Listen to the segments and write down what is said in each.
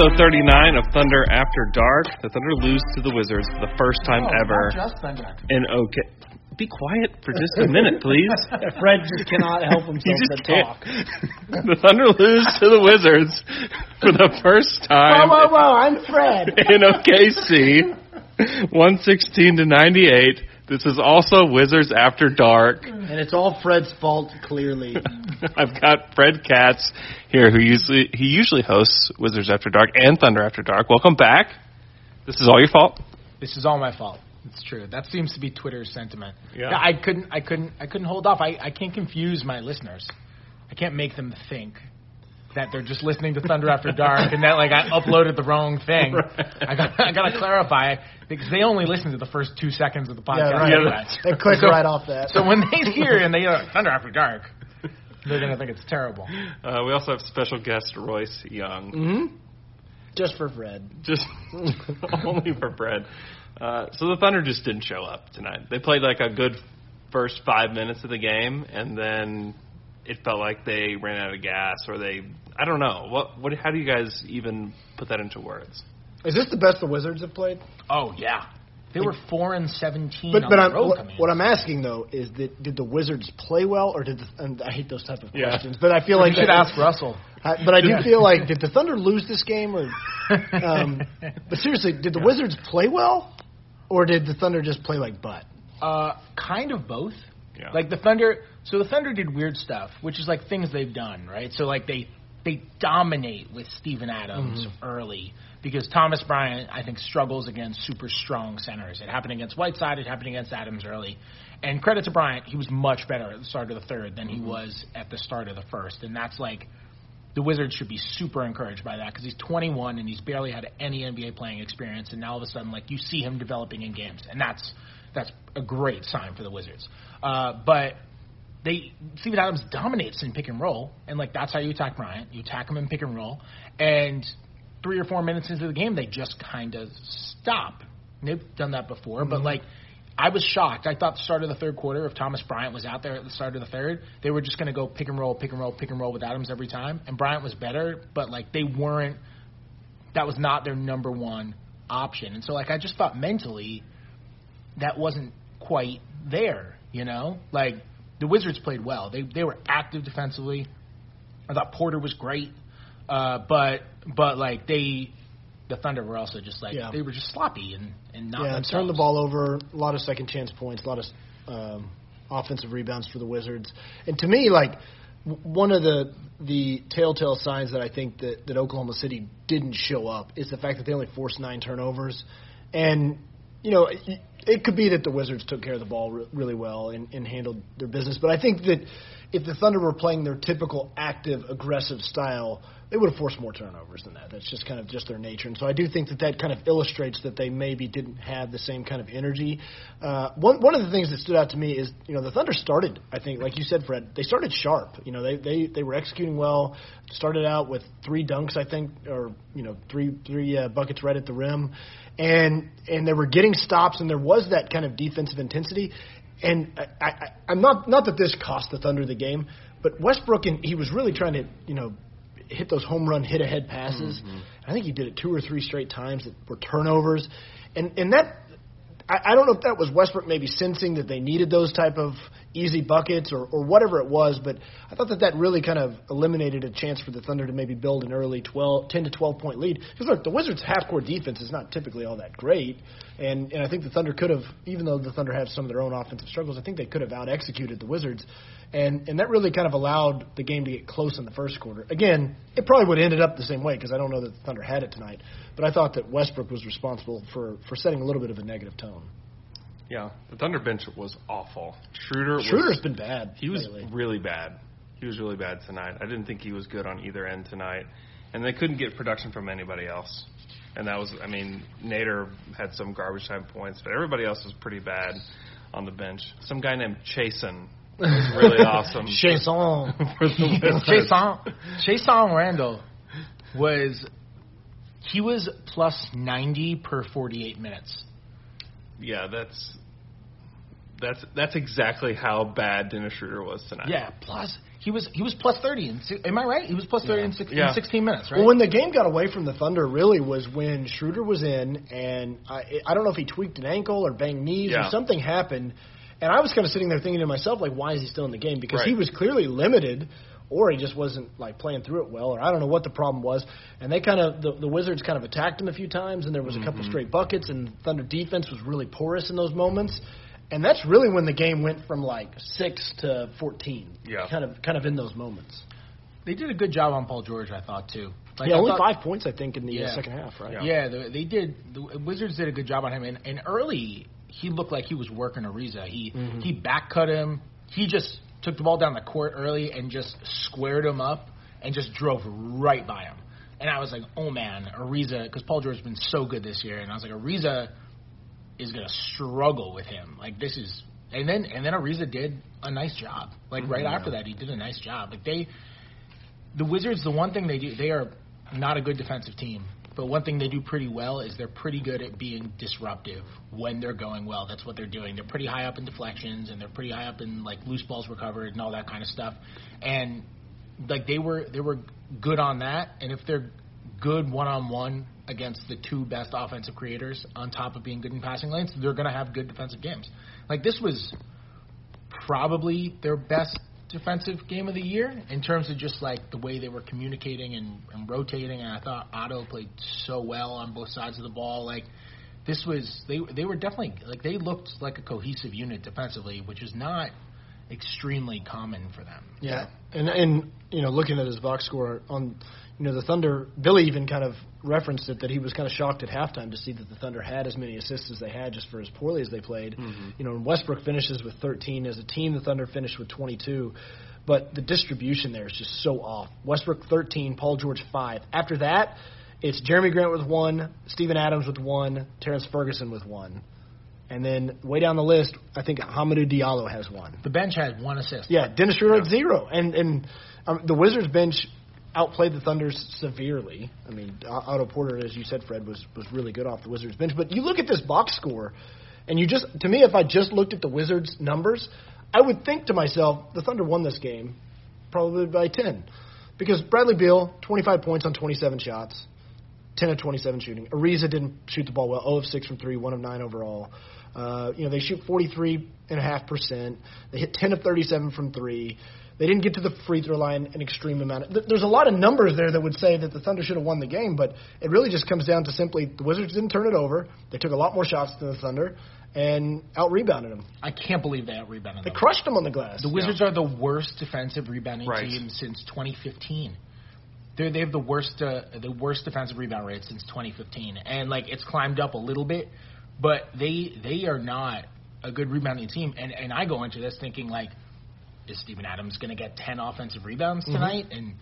episode 39 of Thunder After Dark. The Thunder lose to the Wizards for the first time Oh, ever. Not just Thunder. in OK. Be quiet for just a minute, please. Fred just cannot help himself to can't. talk. the Thunder lose to the Wizards for the first time whoa, whoa! Whoa, I'm Fred. in OKC, 116 to 98. This is also Wizards After Dark. and it's all Fred's fault, clearly. I've got Fred Katz here, who usually he usually hosts Wizards After Dark and Thunder After Dark. Welcome back. This is all your fault. This is all my fault. It's true. That seems to be Twitter's sentiment. Yeah. I couldn't. I couldn't. I couldn't hold off. I, I can't confuse my listeners. I can't make them think that they're just listening to Thunder After Dark and that like I uploaded the wrong thing. I got. I got to clarify because they only listen to the first two seconds of the podcast. Yeah, right. anyway. They click So- right off that. So when they hear and they hear Thunder After Dark, they're gonna think it's terrible. Uh, we also have special guest Royce Young. hmm Just for Fred. just only for bread. Uh, so the Thunder just didn't show up tonight. They played like a good first five minutes of the game, and then it felt like they ran out of gas, or they I don't know what what. How do you guys even put that into words? Is this the best the Wizards have played? Oh yeah, they were four and seventeen But on but the I'm, road what, what I'm asking though is that did the Wizards play well or did the, and I hate those type of Yeah. questions, but I feel like you should that- ask Russell. I, but I do feel like did the Thunder lose this game or um, but seriously did the Wizards play well or did the Thunder just play like butt? Uh, kind of both. Yeah. Like the Thunder, so the Thunder did weird stuff, which is like things they've done, right? So like they they dominate with Steven Adams mm-hmm. early because Thomas Bryant I think struggles against super strong centers. It happened against Whiteside, it happened against Adams early. And credit to Bryant, he was much better at the start of the third than he mm-hmm. was at the start of the first, and that's like the Wizards should be super encouraged by that because he's 21 and he's barely had any NBA playing experience, and now all of a sudden, like you see him developing in games, and that's that's a great sign for the Wizards. Uh, but they Steven Adams dominates in pick and roll, and like that's how you attack Bryant. You attack him in pick and roll, and three or four minutes into the game, they just kind of stop. They've done that before, but like. I was shocked. I thought the start of the third quarter, if Thomas Bryant was out there at the start of the third, they were just going to go pick and roll, pick and roll, pick and roll with Adams every time. And Bryant was better, but like they weren't. That was not their number one option. And so like I just thought mentally, that wasn't quite there. You know, like the Wizards played well. They they were active defensively. I thought Porter was great, uh, but but like they, the Thunder were also just like Yeah. they were just sloppy and and not yeah, themselves. turn the ball over, a lot of second chance points, a lot of um, offensive rebounds for the Wizards. And to me, like w- one of the the telltale signs that I think that, that Oklahoma City didn't show up is the fact that they only forced nine turnovers. And you know, it, could be that the Wizards took care of the ball re- really well and, and handled their business, but I think that if the Thunder were playing their typical active, aggressive style, they would have forced more turnovers than that. That's just kind of just their nature. And so I do think that that kind of illustrates that they maybe didn't have the same kind of energy. Uh, one one of the things that stood out to me is you know the Thunder started I think like you said Fred they started sharp. You know they they they were executing well. Started out with three dunks I think or you know three three uh, buckets right at the rim, and and they were getting stops and there was that kind of defensive intensity. And I, I, I'm not not that this cost the Thunder the game, but Westbrook and he was really trying to you know hit those home run hit ahead passes. Mm-hmm. I think he did it two or three straight times that were turnovers, and and that I, I don't know if that was Westbrook maybe sensing that they needed those type of easy buckets or, or whatever it was, but I thought that that really kind of eliminated a chance for the Thunder to maybe build an early 12, 10 to 12 point lead. Because look, the Wizards' half court defense is not typically all that great, and and I think the Thunder could have, even though the Thunder have some of their own offensive struggles, I think they could have out executed the Wizards, and and that really kind of allowed the game to get close in the first quarter. Again, it probably would have ended up the same way because I don't know that the Thunder had it tonight, but I thought that Westbrook was responsible for for setting a little bit of a negative tone. Yeah, the Thunder bench was awful. Schroeder was, Schroeder's been bad. He was lately. really bad. He was really bad tonight. I didn't think he was good on either end tonight, and they couldn't get production from anybody else. And that was, I mean, Nader had some garbage time points, but everybody else was pretty bad on the bench. Some guy named Chasson was really awesome. Chasson. for the Wizards. Jason Jason Randle was he was plus ninety per forty eight minutes. Yeah, that's That's that's exactly how bad Dennis Schroeder was tonight. Yeah, plus he was he was plus thirty. In, am I right? He was plus thirty in, six, Yeah. in sixteen minutes, right? Well, when the game got away from the Thunder, really was when Schroeder was in, and I, I don't know if he tweaked an ankle or banged knees Yeah. or something happened, and I was kind of sitting there thinking to myself, like, why is he still in the game? Because he was clearly limited, or he just wasn't like playing through it well, or I don't know what the problem was. And they kind of the, the Wizards kind of attacked him a few times, and there was a couple Mm-hmm. straight buckets, and Thunder defense was really porous in those moments. And that's really when the game went from like six to fourteen. Yeah. kind of kind of in those moments. they did a good job on Paul George, I thought too. Like, yeah, I only thought- five points I think in the uh, Yeah. second half, right? Yeah. Yeah, the, they did. The Wizards did a good job on him, and, and early he looked like he was working Ariza. He Mm-hmm. he back cut him. He just took the ball down the court early and just squared him up and just drove right by him. And I was like, oh man, Ariza, because Paul George has been so good this year, and I was like, Ariza is gonna struggle with him. Like this is, and then and then Ariza did a nice job. Like right after that, he did a nice job. Like they, the Wizards, the one thing they do, they are not a good defensive team. But one thing they do pretty well is they're pretty good at being disruptive when they're going well. That's what they're doing. They're pretty high up in deflections and they're pretty high up in like loose balls recovered and all that kind of stuff. And like they were they were good on that. And if they're good one on one against the two best offensive creators on top of being good in passing lanes, they're going to have good defensive games. Like this was probably their best defensive game of the year in terms of just like the way they were communicating and, and rotating. And I thought Otto played so well on both sides of the ball. Like this was they they were definitely like they looked like a cohesive unit defensively, which is not extremely common for them. Yeah, and and you know, looking at his box score on, you know, the Thunder. Billy even kind of referenced it that he was kind of shocked at halftime to see that the Thunder had as many assists as they had just for as poorly as they played. Mm-hmm. You know, and Westbrook finishes with 13 as a team. The Thunder finished with 22, but the distribution there is just so off. Westbrook 13, Paul George five. After that, it's Jerami Grant with one, Steven Adams with one, Terrence Ferguson with one. And then way down the list, I think Hamidou Diallo has one. The bench had one assist. Yeah, Dennis Schroeder Yeah. zero, and and um, the Wizards bench outplayed the Thunder's severely. I mean, Otto Porter, as you said, Fred was was really good off the Wizards bench. But you look at this box score, and you just to me, if I just looked at the Wizards numbers, I would think to myself, the Thunder won this game probably by ten, because Bradley Beal, twenty five points on twenty seven shots. 10 of 27 shooting. Ariza didn't shoot the ball well. 0 of 6 from 3, 1 of 9 overall. Uh, you know, they shoot 43.5%. They hit 10 of 37 from 3. They didn't get to the free throw line an extreme amount. Th- There's a lot of numbers there that would say that the Thunder should have won the game, but it really just comes down to simply the Wizards didn't turn it over. They took a lot more shots than the Thunder and out rebounded them. I can't believe they out rebounded them. They crushed them on the glass. The Wizards are the worst defensive rebounding Right. team since 2015. They're, they have the worst uh, the worst defensive rebound rate since 2015, and like it's climbed up a little bit, but they they are not a good rebounding team. And and I go into this thinking like, is Steven Adams going to get 10 offensive rebounds mm-hmm. tonight? And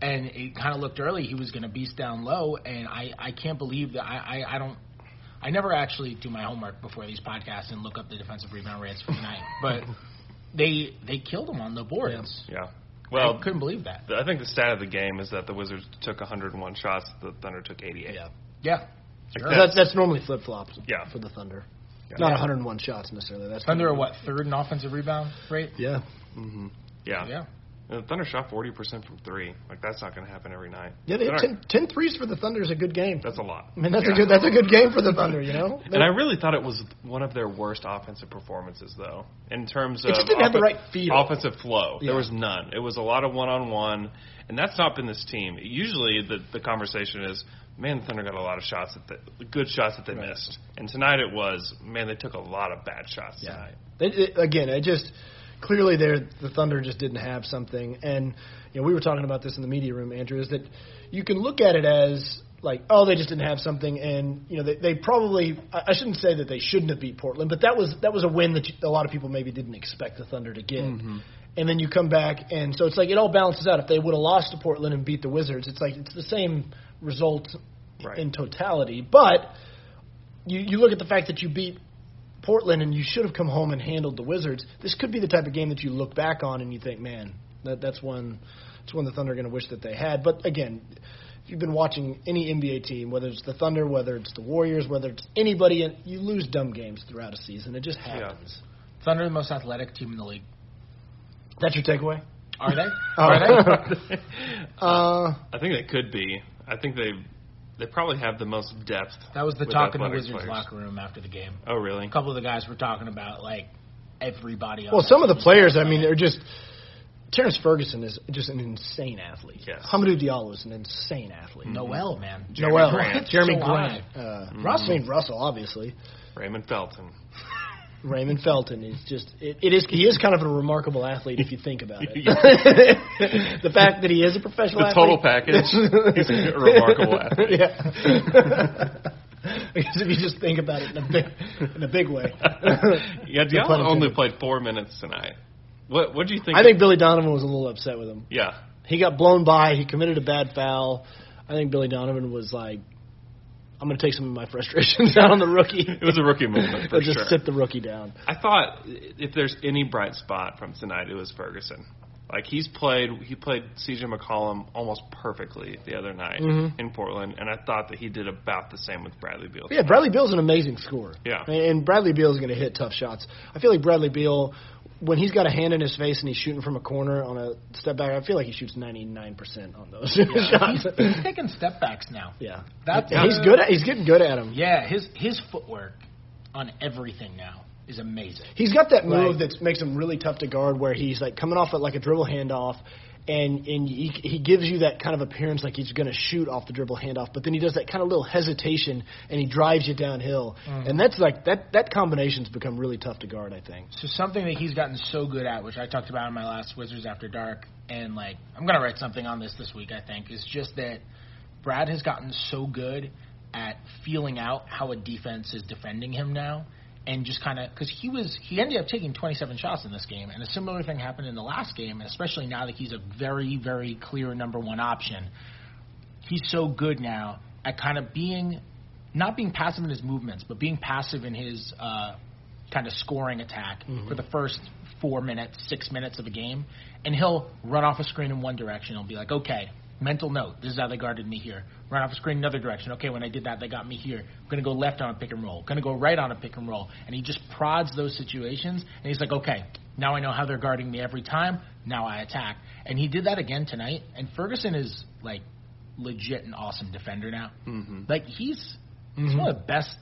and it kind of looked early he was going to beast down low, and I I can't believe that I, I I don't. I never actually do my homework before these podcasts and look up the defensive rebound rates for tonight, but they they killed them on the boards. Yeah. Well, Well, I couldn't believe that. I think the stat of the game is that the Wizards took 101 shots, the Thunder took 88. Yeah. Yeah, Like Sure. That's, that's normally flip flops Yeah. for the Thunder. Yeah. Not 101 shots necessarily. That's Thunder are what third in offensive rebound rate? Yeah. hmm Yeah. Yeah, And the Thunder shot 40% from three. Like that's not going to happen every night. Yeah, they They're had not- 10, 10 threes for the Thunder is a good game. That's a lot. I mean, that's Yeah. a good that's a good game for the Thunder, you know. And I really thought it was one of their worst offensive performances, though, in terms of It just didn't have the right feel. offensive flow. Yeah. There was none. It was a lot of one-on-one, and that's not been this team. Usually, the the conversation is, man, the Thunder got a lot of shots that they, good shots that they Right. missed, and tonight it was, man, they took a lot of bad shots Yeah. tonight. It, it, again, it just clearly there the Thunder just didn't have something, and you know we were talking about this in the media room, Andrew, is that you can look at it as like, oh, they just didn't have something, and you know they, they probably I I shouldn't say that they shouldn't have beat Portland, but that was that was a win that you, a lot of people maybe didn't expect the Thunder to get. Mm-hmm. And then you come back, and so it's like it all balances out. If they would have lost to Portland and beat the Wizards, it's like it's the same result Right. in totality. But you you look at the fact that you beat Portland and you should have come home and handled the Wizards. This could be the type of game that you look back on and you think, man, that that's one that's one the Thunder are going to wish that they had. But again, if you've been watching any NBA team, whether it's the Thunder, whether it's the Warriors, whether it's anybody, and you lose dumb games throughout a season. It just happens. Thunder the most athletic team in the league. That's your takeaway. Are they? Oh. Are they? Uh, I think they could be. I think they they probably have the most depth. That was the talk in the Wizards players. locker room after the game. Oh, really? A couple of the guys were talking about like everybody. on well, some of the players, I mean, they're just. Terrence Ferguson is just an insane athlete. Yes. Hamidou Diallo is an insane athlete. Noel, man. Jerami Noel, Grant. Jerami So Grant, high. uh, Russell. I mean Russell, obviously. Raymond Felton. Raymond Felton is just it, it is he is kind of a remarkable athlete if you think about it. the fact that he is a professional The athlete. total package. He's a remarkable athlete. Yeah. because if you just think about it in a big in a big way. Yeah, Diallo only played four minutes tonight. What What do you think? I think Billy Donovan was a little upset with him. Yeah. He got blown by. He committed a bad foul. I think Billy Donovan was like, "I'm going to take some of my frustrations out on the rookie." It was a rookie moment for Or just sure. sit the rookie down. I thought if there's any bright spot from tonight, it was Ferguson. Like he's played, he played C.J. McCollum almost perfectly the other night Mhm. in Portland, and I thought that he did about the same with Bradley Beal. Yeah, Bradley Beal's an amazing scorer. Yeah. and Bradley Beal's going to hit tough shots. I feel like Bradley Beal, when he's got a hand in his face and he's shooting from a corner on a step back, I feel like he shoots 99% on those shots. He's, he's taking step backs now. yeah, That's he's good. At, he's getting good at them. Yeah, his his footwork on everything now is amazing. He's got that move Right. that makes him really tough to guard, where he's like coming off at like a dribble handoff, and and he, he gives you that kind of appearance like he's going to shoot off the dribble handoff, but then he does that kind of little hesitation and he drives you downhill, mm-hmm. and that's like that that combination's become really tough to guard. I think. So something that he's gotten so good at, which I talked about in my last Wizards After Dark, and like I'm gonna write something on this this week. I think is just that Brad has gotten so good at feeling out how a defense is defending him now, and just kind of because he was he ended up taking 27 shots in this game, and a similar thing happened in the last game, and especially now that he's a very very clear number one option. He's so good now at kind of being not being passive in his movements, but being passive in his uh, kind of scoring attack for the first four minutes, six minutes of a game, and he'll run off a screen in one direction. He'll be like, okay, mental note, this is how they guarded me here. Run off a screen another direction. Okay, when I did that, they got me here. I'm going to go left on a pick and roll. Going to go right on a pick and roll. And he just prods those situations, and he's like, okay, now I know how they're guarding me every time. Now I attack. And he did that again tonight, and Ferguson is like legit an awesome defender now. Mm-hmm. Like he's he's one of the best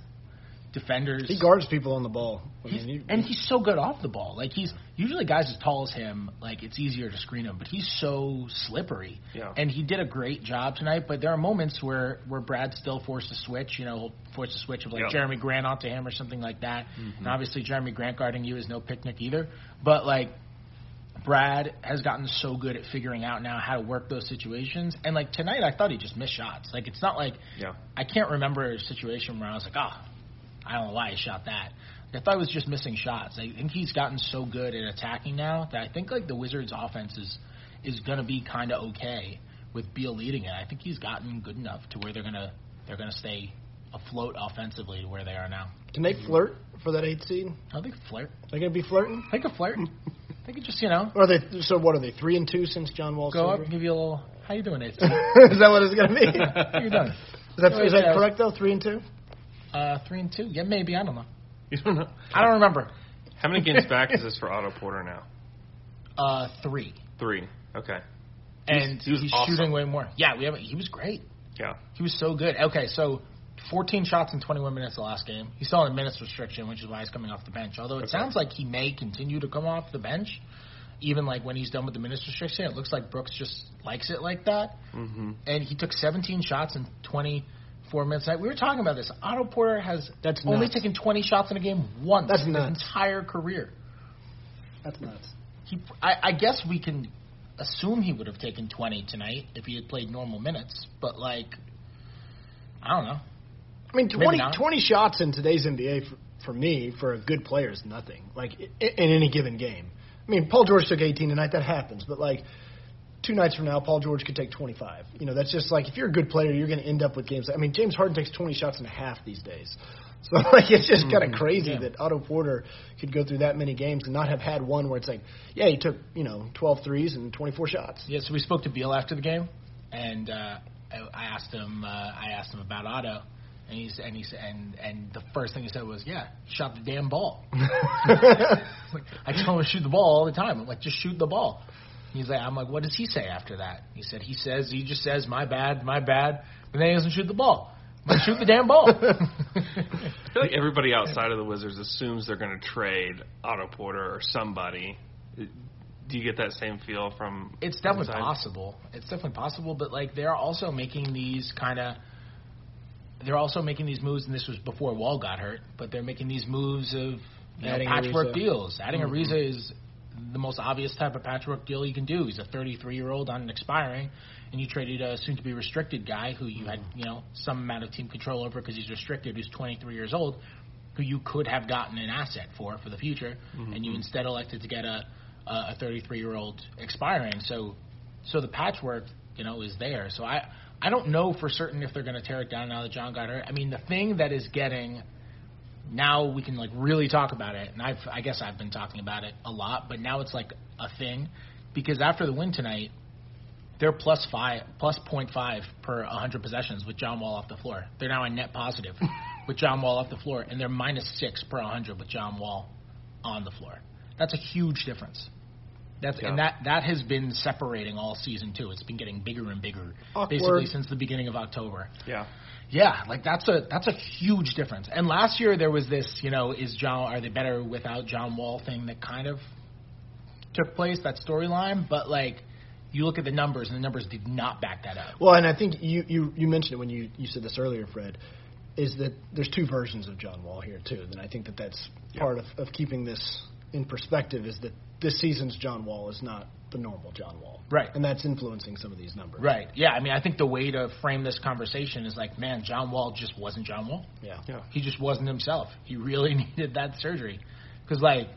defenders. He guards people on the ball. I He's, mean, he- and he's so good off the ball. Like he's usually guys as tall as him, like it's easier to screen him, but he's so slippery. Yeah. And he did a great job tonight. But there are moments where where Brad still forced a switch. You know, he'll force a switch of like Yep. Jerami Grant onto him or something like that. Mm-hmm. And obviously Jerami Grant guarding you is no picnic either. But like Brad has gotten so good at figuring out now how to work those situations. And like tonight, I thought he just missed shots. Like it's not like Yeah. I can't remember a situation where I was like, oh, I don't know why he shot that. I thought he was just missing shots. I think he's gotten so good at attacking now that I think like the Wizards' offense is is going to be kind of okay with Beal leading it. I think he's gotten good enough to where they're gonna they're gonna stay afloat offensively to where they are now. can they flirt for that eight seed? I think flirt. They going to be flirting? They could flirt. they could just you know Or are they? So what are they? Three and two since John Wall. Go up and give you a little. How you doing, Nate? is that what it's going to be? You doing? Is that, is that correct though? Three and two. Uh, three and two. Yeah, maybe. I don't know. You don't know. I don't remember. How many games back is this for Otto Porter now? Uh, three. Three. Okay. and he was he's awesome. shooting way more. Yeah, we haven't. He was great. Yeah. He was so good. Okay, so 14 shots in 21 minutes the last game. He's still on a minutes restriction, which is why he's coming off the bench. Although it Okay. sounds like he may continue to come off the bench, even like when he's done with the minutes restriction. It looks like Brooks just likes it like that. Mm-hmm. And he took 17 shots in 24 minutes. We were talking about this. Otto Porter has That's only nuts. taken 20 shots in a game once That's in his entire career. That's nuts. He, I, I guess we can assume he would have taken 20 tonight if he had played normal minutes, but like, I don't know. I mean, Maybe 20, 20 shots in today's NBA for, for me for a good player is nothing. Like in, in any given game. I mean, Paul George took 18 tonight. That happens, but like two nights from now, Paul George could take 25. You know, that's just like if you're a good player, you're going to end up with games. I mean, James Harden takes 20 shots and a half these days. So like it's just kind of crazy Yeah. that Otto Porter could go through that many games and not have had one where it's like, yeah, he took you know 12 threes and 24 shots. Yeah, so we spoke to Beal after the game, and uh, I, I asked him. Uh, I asked him about Otto, And he's and he's and and the first thing he said was, "Yeah, shot the damn ball." like, I tell him to shoot the ball all the time. I'm like, just shoot the ball. He's like, I'm like, what does he say after that? He said, he says, he just says, my bad, my bad, but then he doesn't shoot the ball. But shoot the damn ball. I feel like everybody outside of the Wizards assumes they're going to trade Otto Porter or somebody. Do you get that same feel from? it's definitely inside? possible. It's definitely possible, but like they're also making these kind of. They're also making these moves, and this was before Wall got hurt. But they're making these moves of you know, Adding patchwork Ariza. deals. Adding mm-hmm. Ariza is the most obvious type of patchwork deal you can do. He's a 33 year old on an expiring, and you traded a soon to be restricted guy who you had you know some amount of team control over because he's restricted, who's 23 years old, who you could have gotten an asset for for the future, mm-hmm. and you instead elected to get a a 33 year old expiring. So so the patchwork you know is there. So I I don't know for certain if they're going to tear it down now that John got hurt. I mean the thing that is getting now we can like really talk about it, and I've I guess I've been talking about it a lot, but now it's like a thing because after the win tonight, they're plus five plus point five per 100 possessions with John Wall off the floor. They're now a net positive with John Wall off the floor, and they're minus six per 100 with John Wall on the floor. That's a huge difference. That's and that that has been separating all season too. It's been getting bigger and bigger Awkward. basically since the beginning of October. Yeah. Yeah, like that's a that's a huge difference. And last year there was this, you know, is John are they better without John Wall thing that kind of took place that storyline, but like you look at the numbers and the numbers did not back that up. Well, and I think you, you, you mentioned it when you, you said this earlier, Fred, is that there's two versions of John Wall here, too. And I think that that's part of, of keeping this in perspective is that this season's John Wall is not the normal John Wall. Right. And that's influencing some of these numbers. Right. Yeah, I mean I think the way to frame this conversation is like, man, John Wall just wasn't John Wall. Yeah. Yeah. He just wasn't himself. He really needed that surgery because like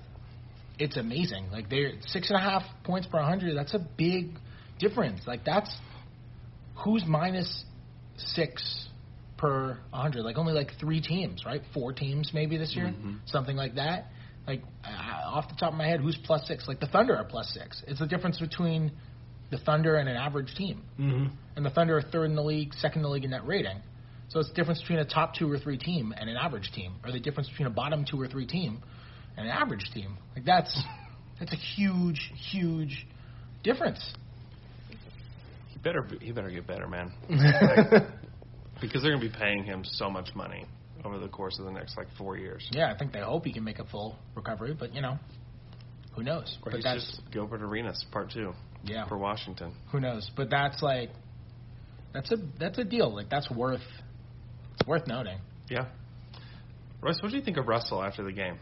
it's amazing. Like they're six and a half points per hundred. That's a big difference. Like that's who's minus six per hundred. Like only like three teams, right? Four teams maybe this year, mm-hmm. something like that. Like off the top of my head, who's plus six? Like the Thunder are plus six. It's the difference between the Thunder and an average team Mm-hmm. and the Thunder are third in the league, second in the league in net rating. So it's the difference between a top two or three team and an average team, or the difference between a bottom two or three team and an average team. Like that's that's a huge, huge difference. He better he better get better, man. because they're going to be paying him so much money over the course of the next like four years. Yeah, I think they hope he can make a full recovery, but you know, who knows? Or but that's just Gilbert Arenas part two yeah, for Washington. who knows? But that's like that's a that's a deal. Like that's worth it's worth noting. Yeah. Royce, what do you think of Russell after the game?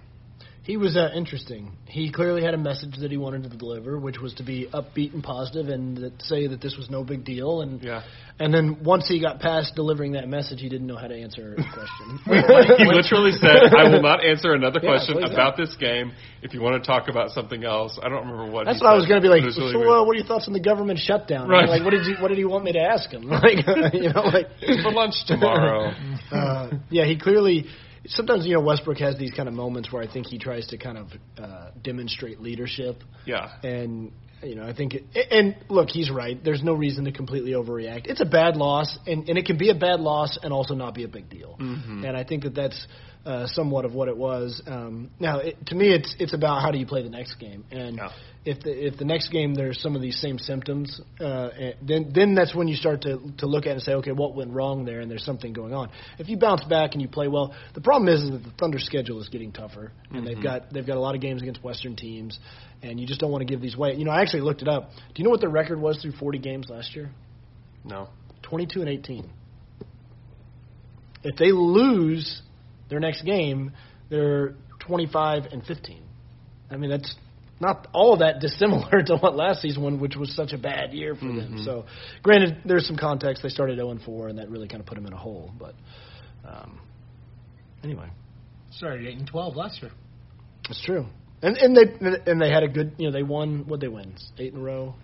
He was uh, interesting. He clearly had a message that he wanted to deliver, which was to be upbeat and positive and that say that this was no big deal. And Yeah. and then once he got past delivering that message, he didn't know how to answer a question. He literally said, "I will not answer another Yeah, question about this game. If you want to talk about something else, I don't remember what." That's he what I was going to be like. really so, uh, what are your thoughts on the government shutdown? Right. Like, what did you what did he want me to ask him? Like, you know, like for lunch tomorrow. uh, yeah, he clearly. Sometimes you know Westbrook has these kind of moments where I think he tries to kind of uh, demonstrate leadership, yeah. and you know I think. It, and look, he's right. There's no reason to completely overreact. It's a bad loss, and, and it can be a bad loss and also not be a big deal. Mm-hmm. And I think that that's uh, somewhat of what it was. Um, now, it, to me, it's it's about how do you play the next game, and Yeah. if the if the next game there's some of these same symptoms, uh, then then that's when you start to to look at it and say, okay, what went wrong there, and there's something going on. If you bounce back and you play well, the problem is, is that the Thunder schedule is getting tougher, and they've got they've got a lot of games against Western teams, and you just don't want to give these away. You know, I actually looked it up. Do you know what their record was through 40 games last year? No. 22 and 18. If they lose their next game, they're 25 and 15. I mean, that's not all that dissimilar to what last season won, which was such a bad year for them. So, granted, there's some context. They started 0 and 4, and that really kind of put them in a hole. But um, anyway, Started eight and twelve last year. That's true. And and they and they had a good, you know, they won. What they win? Eight in a row,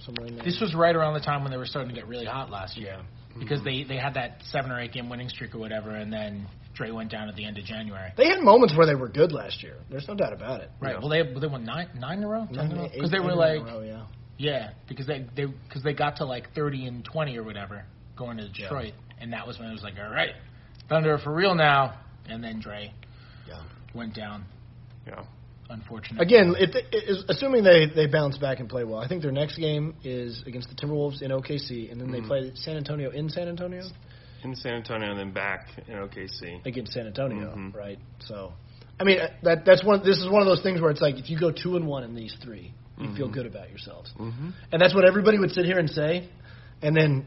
somewhere in there. This was right around the time when they were starting to get really hot last year. Because they, they had that seven or eight game winning streak or whatever, and then Dre went down at the end of January. They had moments where they were good last year. There's no doubt about it. Right. Yeah. Well, they they won nine nine in a row. Because they were eight in a like row, yeah. yeah, because they they because they got to like thirty and twenty or whatever going to Detroit, and that was when it was like all right, Thunder for real now, and then Dre Yeah. went down. Yeah. Unfortunately. Again, if they, is, assuming they, they bounce back and play well, I think their next game is against the Timberwolves in OKC, and then they Mhm. play San Antonio in San Antonio In San Antonio and then back in OKC. against San Antonio, Mhm. right? So, I mean, uh, that that's one. This is one of those things where it's like if you go two and one in these three, you feel Mhm. good about yourselves, Mm-hmm. and that's what everybody would sit here and say, and then.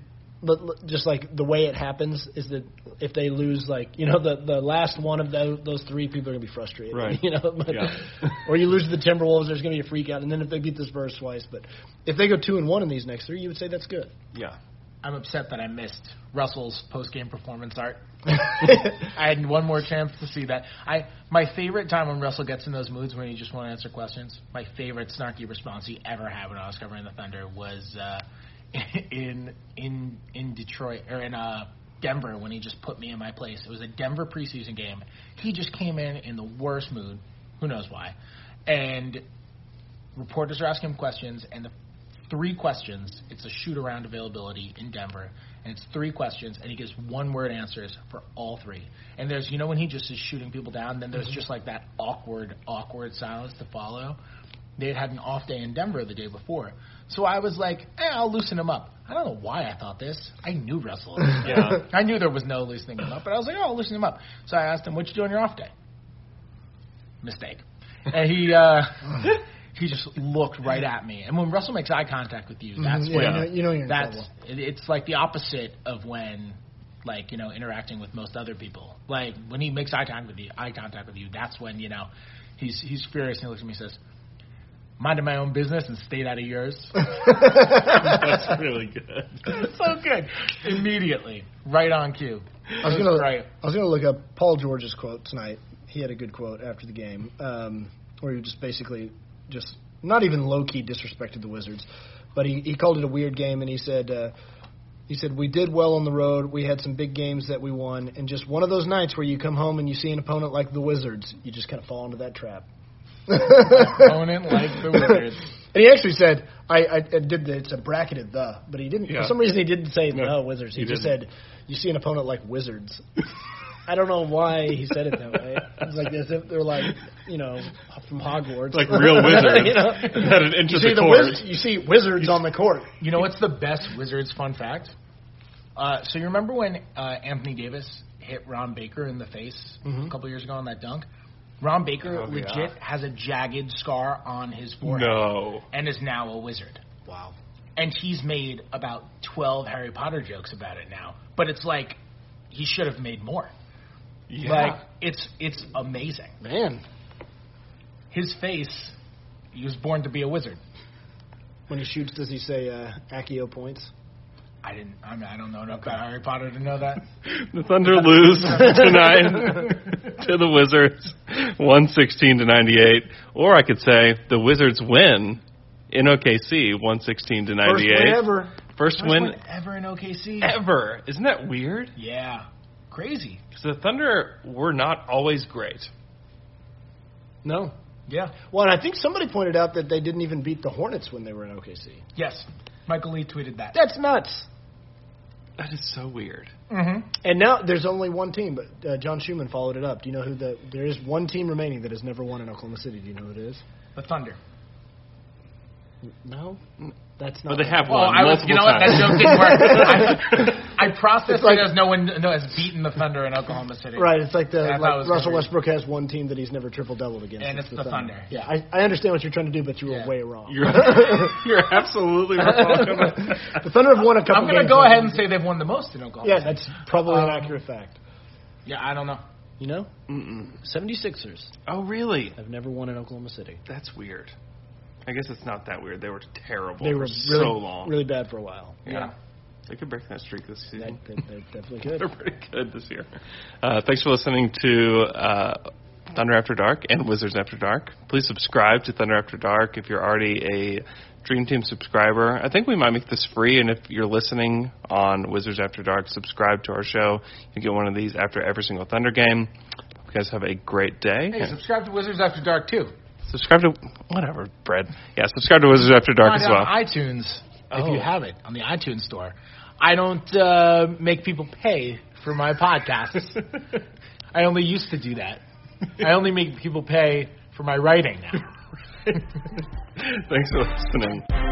Just like the way it happens is that if they lose, like you know, the the last one of those, those three people are gonna be frustrated, Right. You know, but, Yeah. or you lose to the Timberwolves, there's gonna be a freak out, and then if they beat the Spurs twice, but if they go two and one in these next three, you would say that's good. Yeah. I'm upset that I missed Russell's post game performance art. I had one more chance to see that. I my favorite time when Russell gets in those moods when he just want to answer questions. My favorite snarky response he ever had when I was covering the Thunder was uh, in in in Detroit or in uh, Denver when he just put me in my place. It was a Denver preseason game. He just came in in the worst mood. Who knows why? And reporters are asking him questions, and the three questions. It's a shoot around availability in Denver, and it's three questions, and he gives one word answers for all three. And there's, you know, when he just is shooting people down, then there's just like that awkward, awkward silence to follow. They had had an off day in Denver the day before, so I was like, eh, I'll loosen him up. I don't know why I thought this. I knew Russell. Yeah. I knew there was no loosening him up, but I was like, oh, I'll loosen him up. So I asked him, "What you do on your off day?" Mistake. And he uh, he just looked right at me. And when Russell makes eye contact with you, that's Mhm, yeah, when you know- you know you're that's trouble. it, it's like the opposite of when like you know interacting with most other people. Like when he makes eye contact with you, eye contact with you, that's when you know he's he's furious and he looks at me and says. Minding my own business and stayed out of yours. That's really good. so good. Immediately, right on cue. I was It gonna right. I was gonna look up Paul George's quote tonight. He had a good quote after the game, um, where he just basically just not even low key disrespected the Wizards, but he, he called it a weird game and he said uh, he said we did well on the road. We had some big games that we won, and just one of those nights where you come home and you see an opponent like the Wizards, you just kind of fall into that trap. Opponent like the Wizards. And he actually said, I, I, did the, it's a bracketed the, but he didn't, Yeah. for some reason he didn't say No, the Wizards. He, he just didn't. said, you see an opponent like Wizards. I don't know why he said it that way. It's like as if they're like, you know, from Hogwarts. Like real wizards you know? that had entered You see the the court. wiz- you see wizards on the court. You know what's the best Wizards fun fact? Uh, so you remember when uh, Anthony Davis hit Ron Baker in the face Mhm. a couple years ago on that dunk? Ron Baker Oh, legit yeah. has a jagged scar on his forehead No. and is now a wizard. Wow. And he's made about 12 Harry Potter jokes about it now. But it's like he should have made more. Yeah. Like it's it's amazing. Man, His face he was born to be a wizard. when he shoots, does he say uh, Accio points? I didn't I mean I don't know enough about Harry Potter to know that. The Thunder lose tonight to the Wizards, one sixteen to ninety eight. Or I could say the Wizards win in OKC, one sixteen to ninety eight. First win ever. First First win one ever in OKC. ever. Isn't that weird? Yeah. Crazy. Because the Thunder were not always great. No. Yeah. Well, and I think somebody pointed out that they didn't even beat the Hornets when they were in OKC. Yes. Michael Lee tweeted that. That's nuts. That is so weird. Mm-hmm. And now there's only one team, but uh, John Schumann followed it up. Do you know who the? There is one team remaining that has never won in Oklahoma City. Do you know who it is? The Thunder. No, that's But not. they have Well, won I was, you know what? That joke didn't work. I, I processed like- it as no one no, has beaten the Thunder in Oklahoma City. Right, it's like the I thought it like Russell Westbrook has one team that he's never triple doubled against. And it's the Thunder. Yeah, I, I understand what you're trying to do, but you were Yeah. way wrong. You're, you're absolutely wrong. the Thunder have won a couple. I'm going to go ahead and say they've won the most in Oklahoma. Yeah, that's probably an Um, accurate fact. Yeah, I don't know. You know, Mm-mm. 76ers Oh, really? I've never won in Oklahoma City. That's weird. I guess it's not that weird. They were terrible They for were so long. really bad for a while. yeah. Yeah. They could break that streak this That, season. that, that definitely could. They're pretty good this year. Uh, thanks for listening to uh, Thunder After Dark and Wizards After Dark. Please subscribe to Thunder After Dark if you're already a Dream Team subscriber. I think we might make this free, and if you're listening on Wizards After Dark, subscribe to our show. You get one of these after every single Thunder game. You guys have a great day. Hey, subscribe to Wizards After Dark too. subscribe to whatever, Brad. Yeah, subscribe to Wizards After Dark Find as well. on if Oh. you have it on the iTunes store. I don't uh, make people pay for my podcasts. I only used to do that. I only make people pay for my writing now. Thanks for listening.